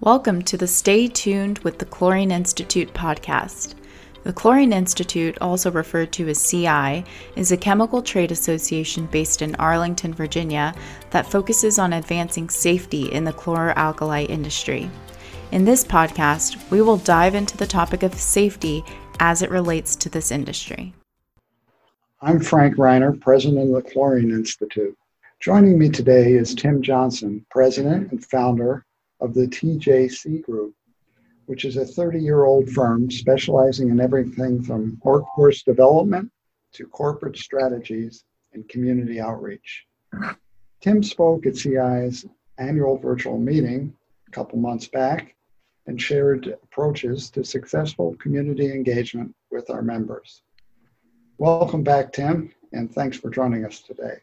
Welcome to the Stay Tuned with the Chlorine Institute podcast. The Chlorine Institute, also referred to as CI, is a chemical trade association based in Arlington, Virginia, that focuses on advancing safety in the chloralkali industry. In this podcast, we will dive into the topic of safety as it relates to this industry. I'm Frank Reiner, president of the Chlorine Institute. Joining me today is Tim Johnson, president and founder of the TJC Group, which is a 30 year old firm specializing in everything from workforce development to corporate strategies and community outreach. Tim spoke at CI's annual virtual meeting a couple months back and shared approaches to successful community engagement with our members. Welcome back, Tim, and thanks for joining us today.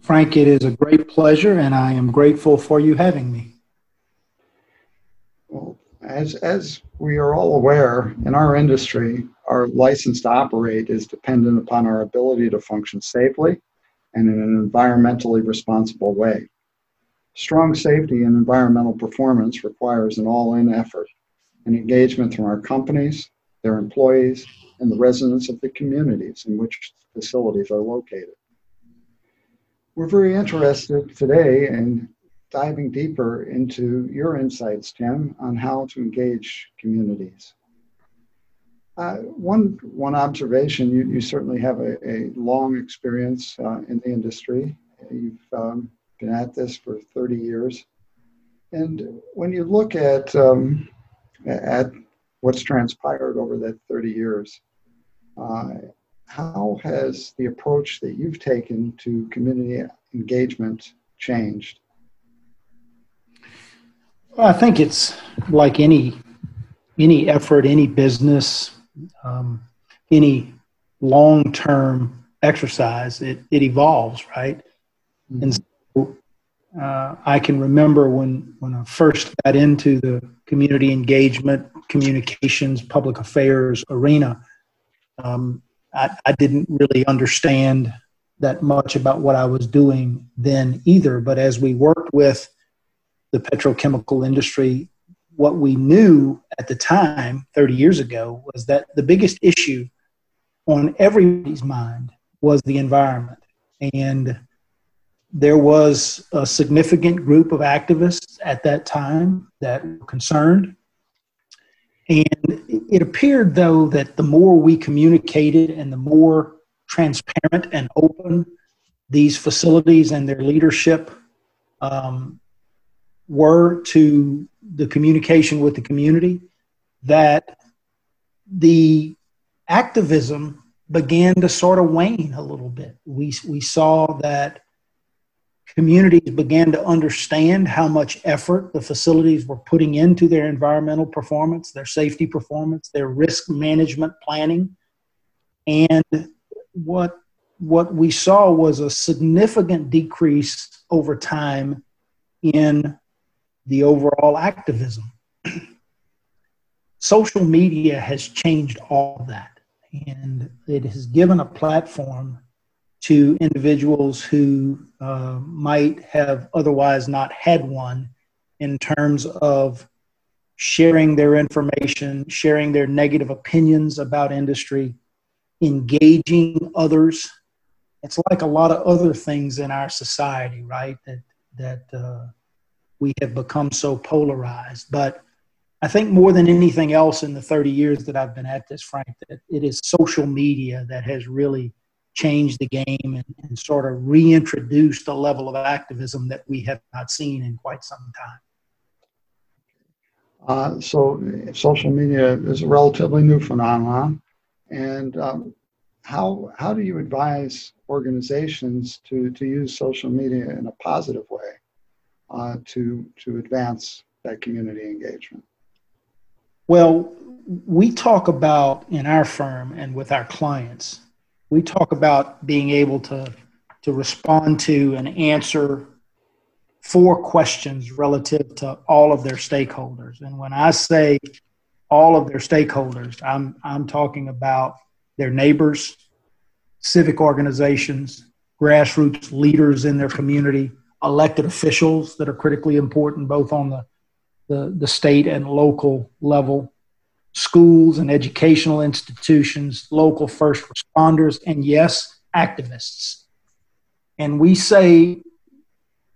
Frank, it is a great pleasure, and I am grateful for you having me. As, as we are all aware, in our industry, our license to operate is dependent upon our ability to function safely and in an environmentally responsible way. Strong safety and environmental performance requires an all in effort and engagement from our companies, their employees, and the residents of the communities in which facilities are located. We're very interested today in diving deeper into your insights, Tim, on how to engage communities. Uh, one, one observation, you, you certainly have a, a long experience uh, in the industry. You've um, been at this for 30 years. And when you look at, um, at what's transpired over that 30 years, uh, how has the approach that you've taken to community engagement changed? Well, I think it's like any any effort, any business, um, any long term exercise. It it evolves, right? Mm-hmm. And so, uh, I can remember when when I first got into the community engagement, communications, public affairs arena. Um, I, I didn't really understand that much about what I was doing then either. But as we worked with the petrochemical industry, what we knew at the time, 30 years ago, was that the biggest issue on everybody's mind was the environment. And there was a significant group of activists at that time that were concerned. And it appeared, though, that the more we communicated and the more transparent and open these facilities and their leadership um, were to the communication with the community that the activism began to sort of wane a little bit. We, we saw that communities began to understand how much effort the facilities were putting into their environmental performance, their safety performance, their risk management planning. And what, what we saw was a significant decrease over time in the overall activism. Social media has changed all that, and it has given a platform to individuals who uh, might have otherwise not had one in terms of sharing their information, sharing their negative opinions about industry, engaging others. It's like a lot of other things in our society, right? That that uh, we have become so polarized. But I think more than anything else in the 30 years that I've been at this, Frank, that it is social media that has really changed the game and, and sort of reintroduced a level of activism that we have not seen in quite some time. Uh, so, social media is a relatively new phenomenon, and um, how how do you advise organizations to to use social media in a positive way? Uh, to to advance that community engagement? Well, we talk about in our firm and with our clients, we talk about being able to to respond to and answer four questions relative to all of their stakeholders. And when I say all of their stakeholders, I'm I'm talking about their neighbors, civic organizations, grassroots leaders in their community, elected officials that are critically important, both on the, the, the state and local level, schools and educational institutions, local first responders, and yes, activists. And we say,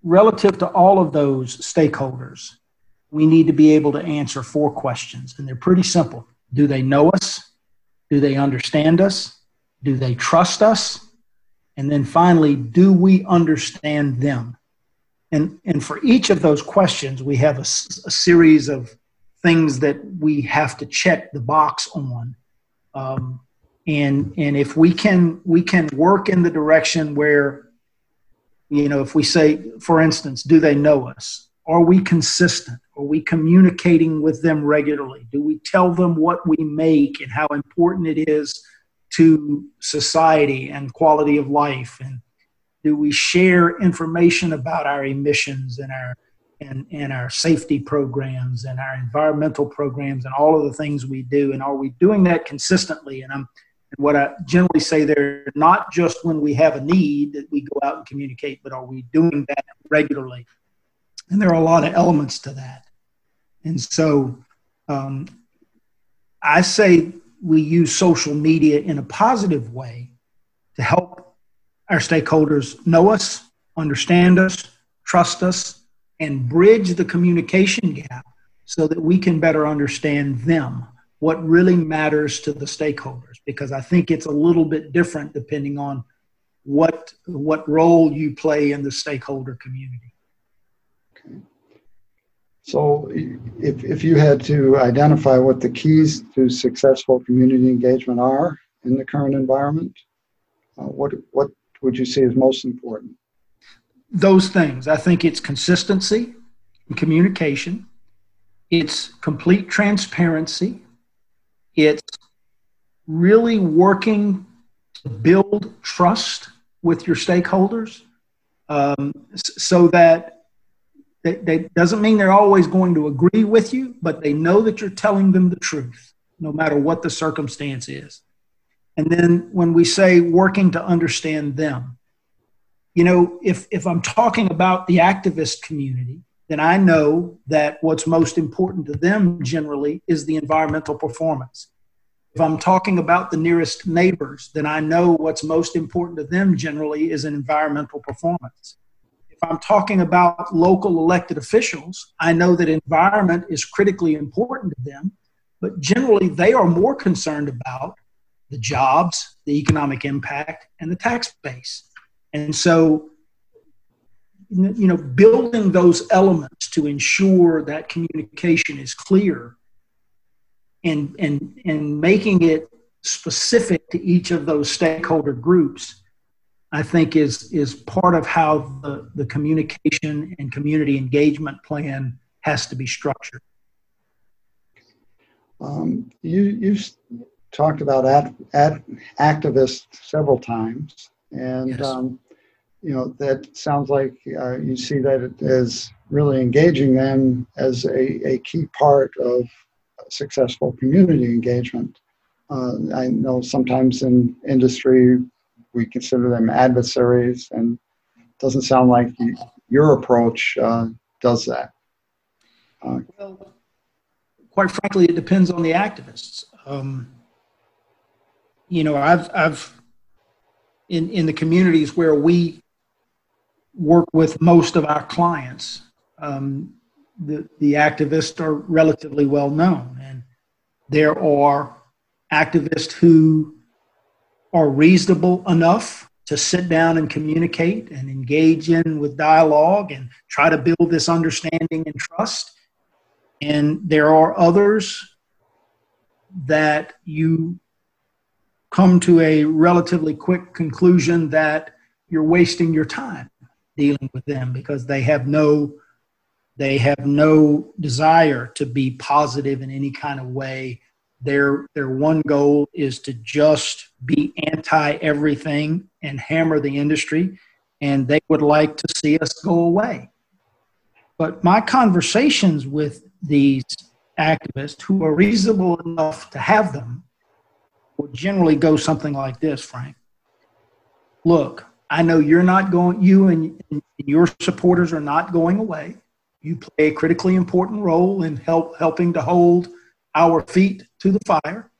relative to all of those stakeholders, we need to be able to answer four questions. And they're pretty simple Do they know us? Do they understand us? Do they trust us? And then finally, do we understand them? And, and for each of those questions, we have a, a series of things that we have to check the box on. Um, and and if we can we can work in the direction where you know if we say for instance do they know us? Are we consistent? Are we communicating with them regularly? Do we tell them what we make and how important it is to society and quality of life and do we share information about our emissions and our and, and our safety programs and our environmental programs and all of the things we do? And are we doing that consistently? And i'm and what i generally say there not just when we have a need that we go out and communicate but are we doing that regularly? And there are a lot of elements to that. And so um, i say we use social media in a positive way to help our stakeholders know us, understand us, trust us, and bridge the communication gap so that we can better understand them, what really matters to the stakeholders. Because I think it's a little bit different depending on what, what role you play in the stakeholder community. Okay. So, if, if you had to identify what the keys to successful community engagement are in the current environment, uh, what, what would you say is most important? Those things. I think it's consistency and communication, it's complete transparency, it's really working to build trust with your stakeholders um, so that that, doesn't mean they're always going to agree with you, but they know that you're telling them the truth, no matter what the circumstance is. And then when we say working to understand them, you know, if, if I'm talking about the activist community, then I know that what's most important to them generally is the environmental performance. If I'm talking about the nearest neighbors, then I know what's most important to them generally is an environmental performance if I'm talking about local elected officials, I know that environment is critically important to them, but generally they are more concerned about the jobs, the economic impact, and the tax base. And so, you know, building those elements to ensure that communication is clear and, and, and making it specific to each of those stakeholder groups I think is is part of how the, the communication and community engagement plan has to be structured. Um, you you talked about at, at activists several times, and yes. um, you know that sounds like uh, you see that as really engaging them as a, a key part of successful community engagement. Uh, I know sometimes in industry we consider them adversaries, and it doesn't sound like you, your approach uh, does that. Uh, well, quite frankly, it depends on the activists. Um, you know, I've, I've in in the communities where we work with most of our clients, um, the the activists are relatively well known, and there are activists who are reasonable enough to sit down and communicate and engage in with dialogue and try to build this understanding and trust. And there are others that you come to a relatively quick conclusion that you're wasting your time dealing with them because they have no they have no desire to be positive in any kind of way their their one goal is to just be anti everything and hammer the industry, and they would like to see us go away. But my conversations with these activists who are reasonable enough to have them will generally go something like this, Frank. Look, I know you're not going, you and, and your supporters are not going away. you play a critically important role in help helping to hold our feet to the fire.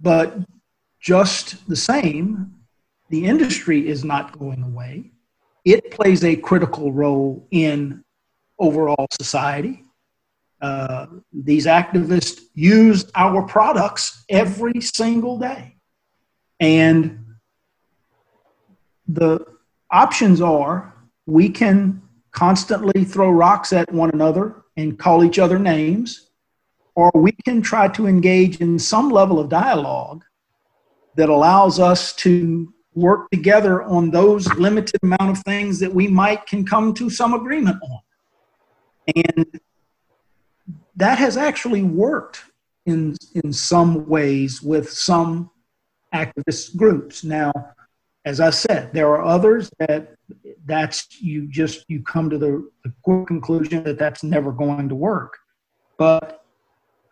But just the same, the industry is not going away. It plays a critical role in overall society. Uh, these activists use our products every single day. And the options are we can constantly throw rocks at one another and call each other names, or we can try to engage in some level of dialogue that allows us to work together on those limited amount of things that we might can come to some agreement on. And that has actually worked in, in some ways with some activist groups. Now, as I said, there are others that that's you just you come to the, the conclusion that that's never going to work. But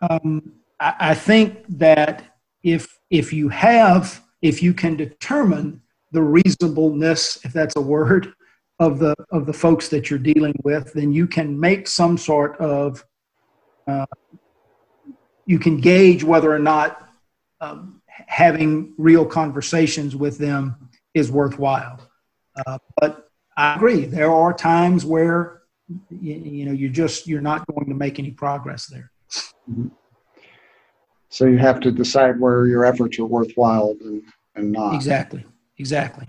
um, I, I think that if if you have if you can determine the reasonableness, if that's a word, of the of the folks that you're dealing with, then you can make some sort of uh, you can gauge whether or not um, having real conversations with them is worthwhile. Uh, but I agree, there are times where you, you, know you're just you're not going to make any progress there. Mm-hmm. So you have to decide where your efforts are worthwhile and, and not. Exactly. Exactly.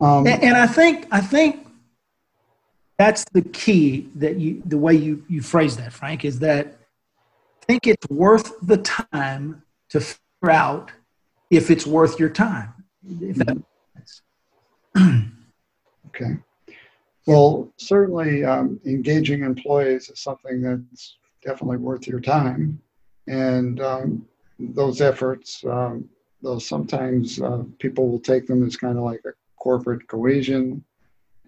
Um, and, and, I think I think that's the key that you the way you you phrase that, Frank, is that think it's worth the time to figure out if it's worth your time. Okay. Well, certainly um, engaging employees is something that's definitely worth your time, and um, those efforts um, though sometimes uh, people will take them as kind of like a corporate cohesion.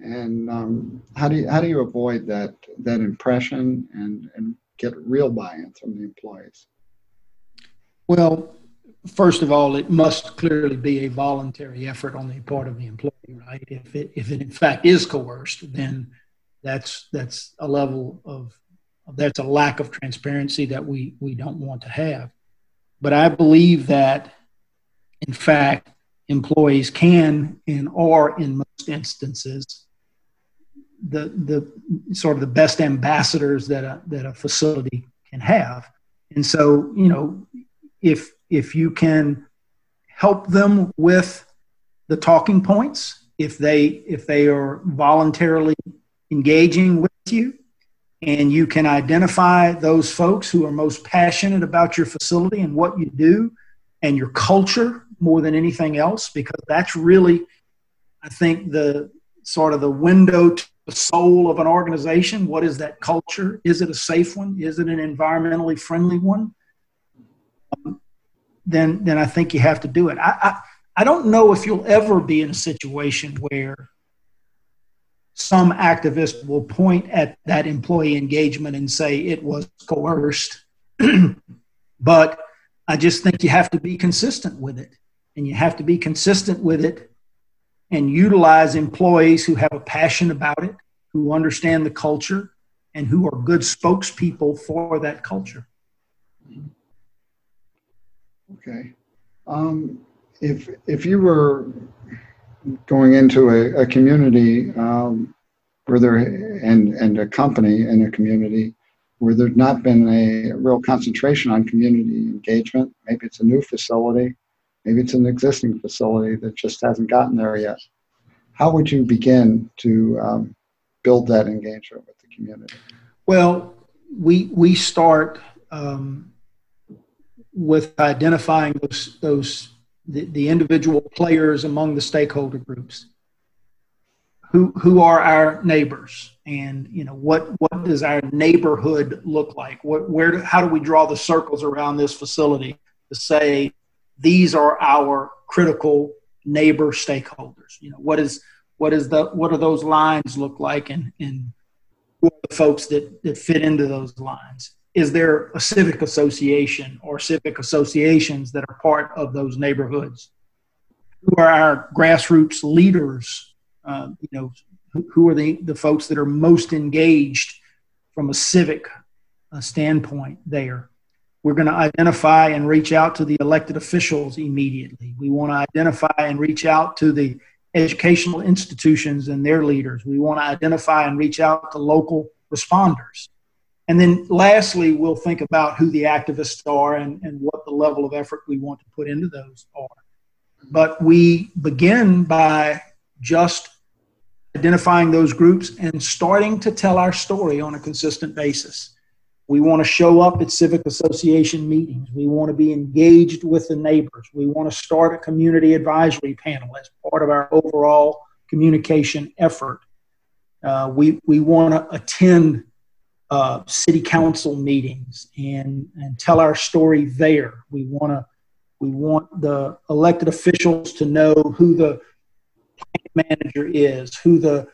And um, how do you how do you avoid that that impression and and get real buy-in from the employees? Well, first of all, it must clearly be a voluntary effort on the part of the employee, right? If it if it in fact is coerced, then that's that's a level of that's a lack of transparency that we we don't want to have. But I believe that in fact, employees can and are in most instances the the sort of the best ambassadors that a that a facility can have. And so, you know, if if you can help them with the talking points, if they if they are voluntarily engaging with you, and you can identify those folks who are most passionate about your facility and what you do and your culture more than anything else because that's really i think the sort of the window to the soul of an organization. What is that culture? Is it a safe one? Is it an environmentally friendly one? Um, then then i think you have to do it. I, I i don't know if you'll ever be in a situation where some activist will point at that employee engagement and say it was coerced. But I just think you have to be consistent with it. And you have to be consistent with it and utilize employees who have a passion about it, who understand the culture, and who are good spokespeople for that culture. Okay. Um, if, if you were going into a, a community um, where there and, and a company in a community where there's not been a real concentration on community engagement. Maybe it's a new facility, maybe it's an existing facility that just hasn't gotten there yet. How would you begin to um, build that engagement with the community? Well, we we start um, with identifying those those the, the individual players among the stakeholder groups who who are our neighbors and you know what what does our neighborhood look like what where how do we draw the circles around this facility to say these are our critical neighbor stakeholders. You know what is what is the what do those lines look like and and who are the folks that that fit into those lines? Is there a civic association or civic associations that are part of those neighborhoods? Who are our grassroots leaders? Uh, you know, who are the, the folks that are most engaged from a civic uh, standpoint there. We're going to identify and reach out to the elected officials immediately. We want to identify and reach out to the educational institutions and their leaders. We want to identify and reach out to local responders. And then lastly, we'll think about who the activists are and, and what the level of effort we want to put into those are. But we begin by just identifying those groups and starting to tell our story on a consistent basis. We want to show up at civic association meetings. We want to be engaged with the neighbors. We want to start a community advisory panel as part of our overall communication effort. Uh, we, we want to attend uh, city council meetings and, and tell our story there. We want to we want the elected officials to know who the manager is, who the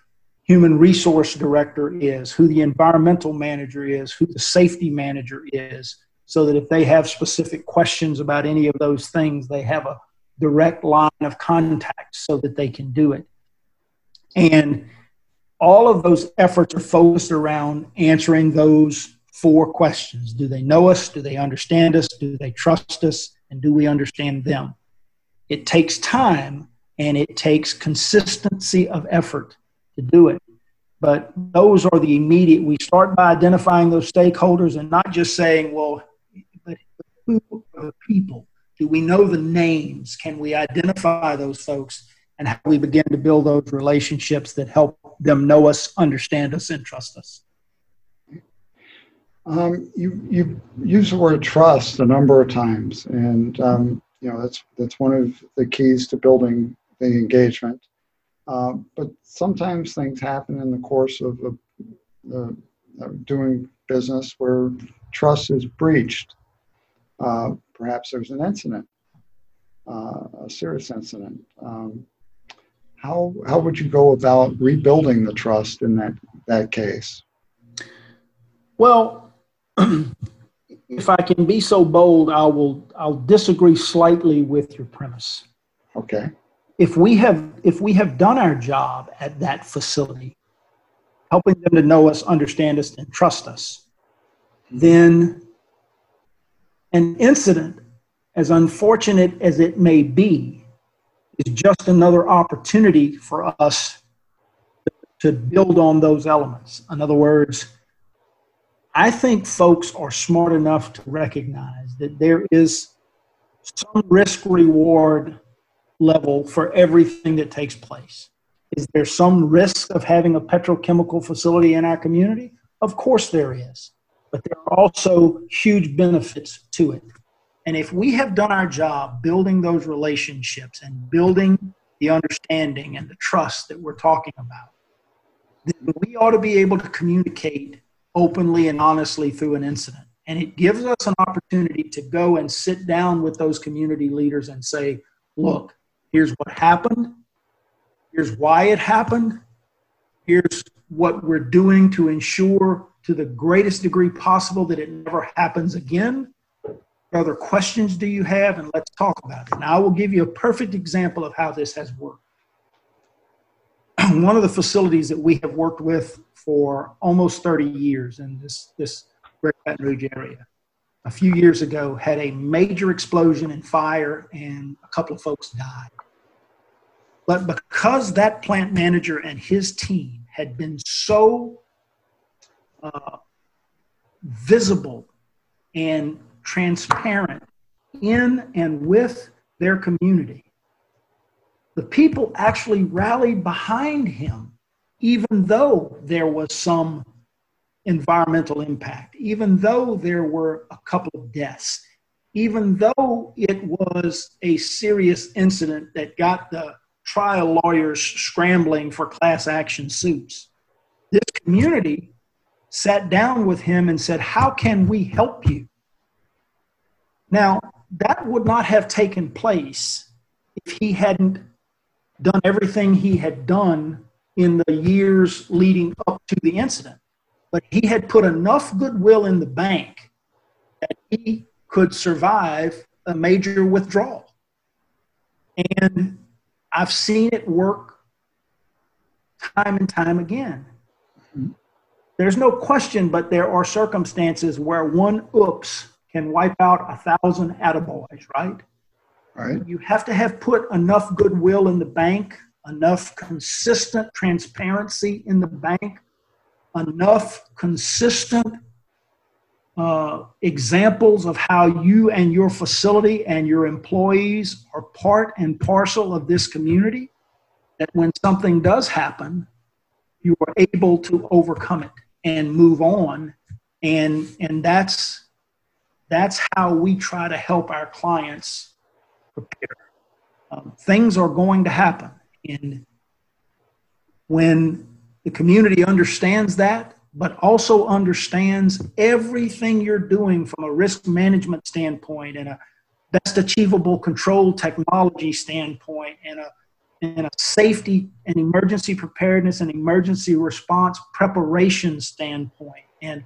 human resource director is, who the environmental manager is, who the safety manager is, so that if they have specific questions about any of those things, they have a direct line of contact so that they can do it. And all of those efforts are focused around answering those four questions Do they know us? Do they understand us? Do they trust us? And do we understand them? It takes time and it takes consistency of effort to do it. But those are the immediate. We start by identifying those stakeholders and not just saying, well, but who are the people? Do we know the names? Can we identify those folks? And how we begin to build those relationships that help them know us, understand us, and trust us. Um, you you use the word trust a number of times, and um, you know that's that's one of the keys to building the engagement. Uh, but sometimes things happen in the course of, doing business where trust is breached. Uh, perhaps there's an incident, uh, a serious incident. Um, how, how would you go about rebuilding the trust in that, that case? Well, if I can be so bold, I will I'll disagree slightly with your premise. Okay if we have if we have done our job at that facility helping them to know us understand us and trust us then an incident as unfortunate as it may be is just another opportunity for us to build on those elements. In other words i think folks are smart enough to recognize that there is some risk reward level for everything that takes place. Is there some risk of having a petrochemical facility in our community? Of course there is. But there are also huge benefits to it. And if we have done our job building those relationships and building the understanding and the trust that we're talking about, then we ought to be able to communicate openly and honestly through an incident. And it gives us an opportunity to go and sit down with those community leaders and say, look, Here's what happened. Here's why it happened. Here's what we're doing to ensure to the greatest degree possible that it never happens again. What other questions do you have? And let's talk about it. Now, I will give you a perfect example of how this has worked. One of the facilities that we have worked with for almost 30 years in this, this Great Baton Rouge area a few years ago had a major explosion and fire, and a couple of folks died. But because that plant manager and his team had been so uh, visible and transparent in and with their community, the people actually rallied behind him, even though there was some environmental impact, even though there were a couple of deaths, even though it was a serious incident that got the trial lawyers scrambling for class action suits. This community sat down with him and said, How can we help you? Now, that would not have taken place if he hadn't done everything he had done in the years leading up to the incident but he had put enough goodwill in the bank that he could survive a major withdrawal. And I've seen it work time and time again. There's no question, but there are circumstances where one oops can wipe out a thousand attaboys, right? Right. You have to have put enough goodwill in the bank, enough consistent transparency in the bank, enough consistent uh, examples of how you and your facility and your employees are part and parcel of this community that when something does happen, you are able to overcome it and move on. And, and that's, that's how we try to help our clients prepare. Um, things are going to happen. And when the community understands that, but also understands everything you're doing from a risk management standpoint and a best achievable control technology standpoint and a and a safety and emergency preparedness and emergency response preparation standpoint and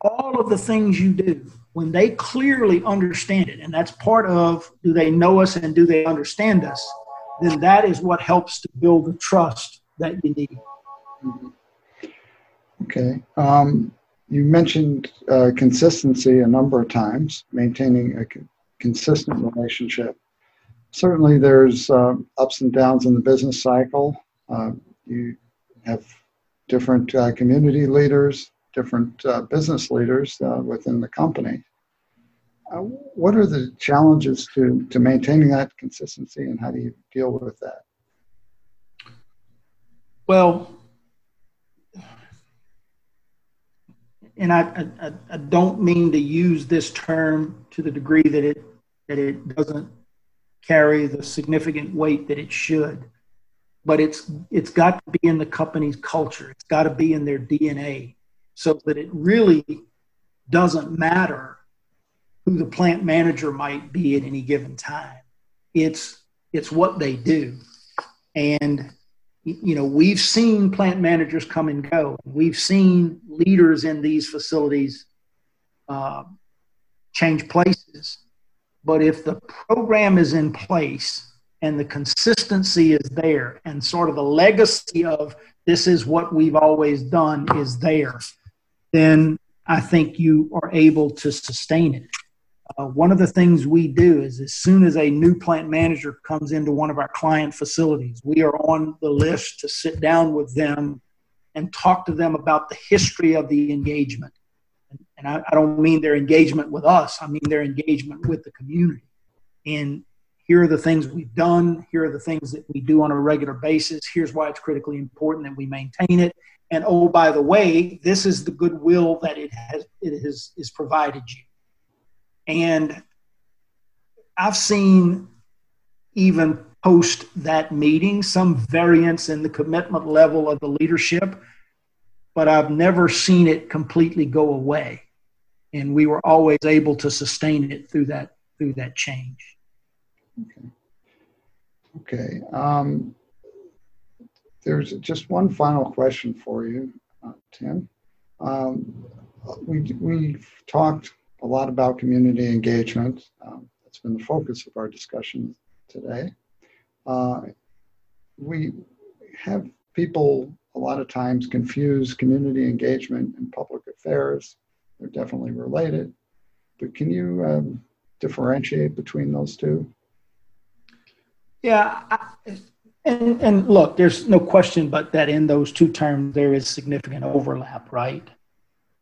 all of the things you do when they clearly understand it and that's part of do they know us and do they understand us then that is what helps to build the trust that you need mm-hmm. Okay. Um, you mentioned uh, consistency a number of times, maintaining a consistent relationship. Certainly, there's uh, ups and downs in the business cycle. Uh, you have different uh, community leaders, different uh, business leaders uh, within the company. what are the challenges to, to maintaining that consistency, and how do you deal with that? Well, and I, I, I don't mean to use this term to the degree that it that it doesn't carry the significant weight that it should but it's it's got to be in the company's culture. It's got to be in their dna so that it really doesn't matter who the plant manager might be at any given time. It's it's what they do. And you know, we've seen plant managers come and go. We've seen leaders in these facilities uh, change places. But if the program is in place and the consistency is there and sort of the legacy of this is what we've always done is there, then I think you are able to sustain it. Uh, one of the things we do is as soon as a new plant manager comes into one of our client facilities, we are on the list to sit down with them and talk to them about the history of the engagement. And, and I, I don't mean their engagement with us, I mean their engagement with the community. And here are the things we've done, here are the things that we do on a regular basis, here's why it's critically important that we maintain it. And oh, by the way, this is the goodwill that it has it has is provided you and I've seen even post that meeting some variance in the commitment level of the leadership, but I've never seen it completely go away. And we were always able to sustain it through that through that change. Okay. Okay. Um, there's just one final question for you, uh, Tim. Um, we we've talked a lot about community engagement. Um, that's been the focus of our discussion today. Uh, we have people a lot of times confuse community engagement and public affairs. They're definitely related, but can you um, differentiate between those two? Yeah, I, and and look, there's no question but that in those two terms there is significant overlap, right?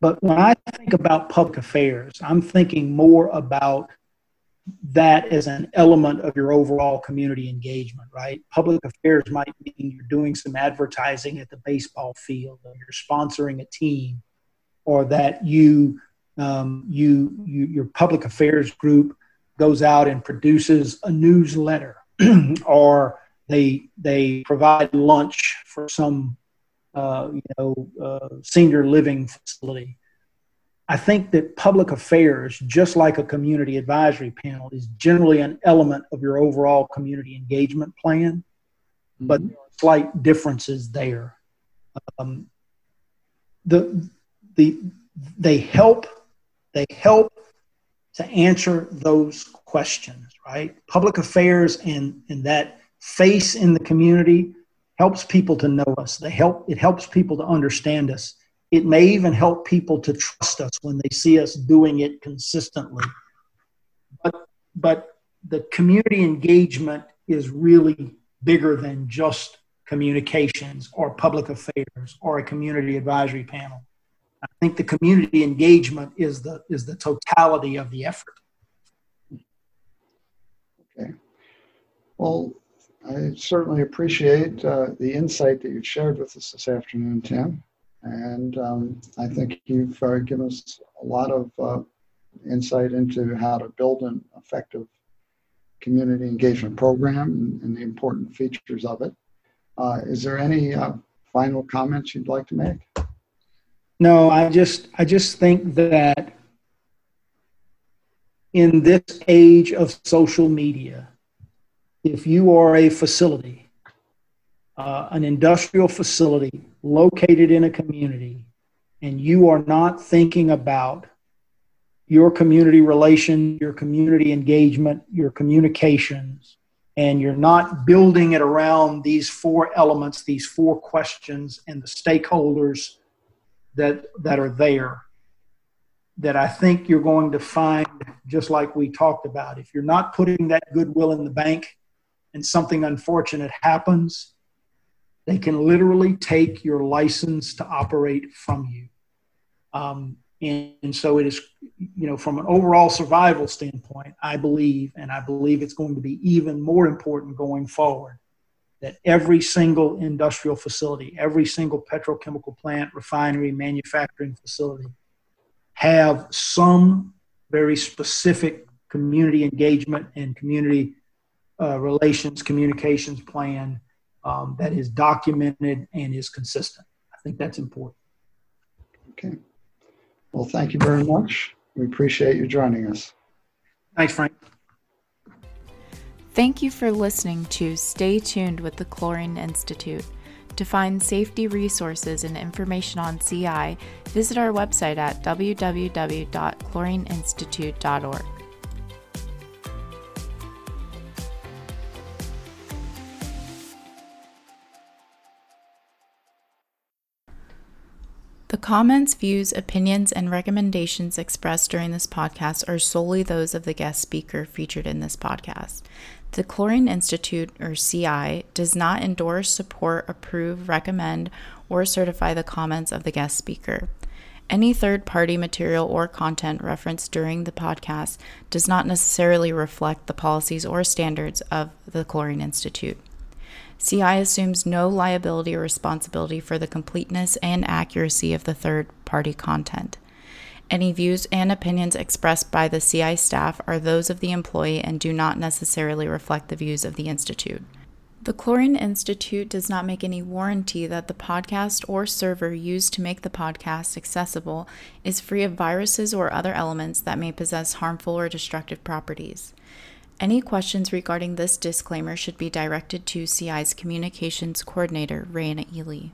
But when I think about public affairs, I'm thinking more about that as an element of your overall community engagement, right? Public affairs might mean you're doing some advertising at the baseball field, or you're sponsoring a team, or that you, um, you, you your public affairs group goes out and produces a newsletter, or they they provide lunch for some uh, you know, uh, senior living facility. I think that public affairs, just like a community advisory panel, is generally an element of your overall community engagement plan, mm-hmm. but there are slight differences there. Um, the, the, they help they help to answer those questions, right? Public affairs and, and that face in the community helps people to know us. They help it helps people to understand us. It may even help people to trust us when they see us doing it consistently. But but the community engagement is really bigger than just communications or public affairs or a community advisory panel. I think the community engagement is the is the totality of the effort. Okay. Well, I certainly appreciate uh, the insight that you've shared with us this afternoon, Tim. And um, I think you've uh, given us a lot of uh, insight into how to build an effective community engagement program and, and the important features of it. Uh, is there any uh, final comments you'd like to make? No, I just I just think that in this age of social media, if you are a facility, uh, an industrial facility located in a community, and you are not thinking about your community relation, your community engagement, your communications, and you're not building it around these four elements, these four questions, and the stakeholders that that are there, that I think you're going to find, just like we talked about, if you're not putting that goodwill in the bank, and something unfortunate happens, they can literally take your license to operate from you. Um, and, and, so it is, you know, from an overall survival standpoint, I believe, and I believe it's going to be even more important going forward, that every single industrial facility, every single petrochemical plant, refinery, manufacturing facility have some very specific community engagement and community uh, relations communications plan um, that is documented and is consistent. I think that's important. Okay. Well, thank you very much. We appreciate you joining us. Thanks, Frank. Thank you for listening to Stay Tuned with the Chlorine Institute. To find safety resources and information on CI, visit our website at www.chlorineinstitute.org. The comments, views, opinions, and recommendations expressed during this podcast are solely those of the guest speaker featured in this podcast. The Chlorine Institute, or CI, does not endorse, support, approve, recommend, or certify the comments of the guest speaker. Any third party material or content referenced during the podcast does not necessarily reflect the policies or standards of the Chlorine Institute. CI assumes no liability or responsibility for the completeness and accuracy of the third party content. Any views and opinions expressed by the CI staff are those of the employee and do not necessarily reflect the views of the Institute. The Chlorine Institute does not make any warranty that the podcast or server used to make the podcast accessible is free of viruses or other elements that may possess harmful or destructive properties. Any questions regarding this disclaimer should be directed to CI's Communications Coordinator, Raina Ely.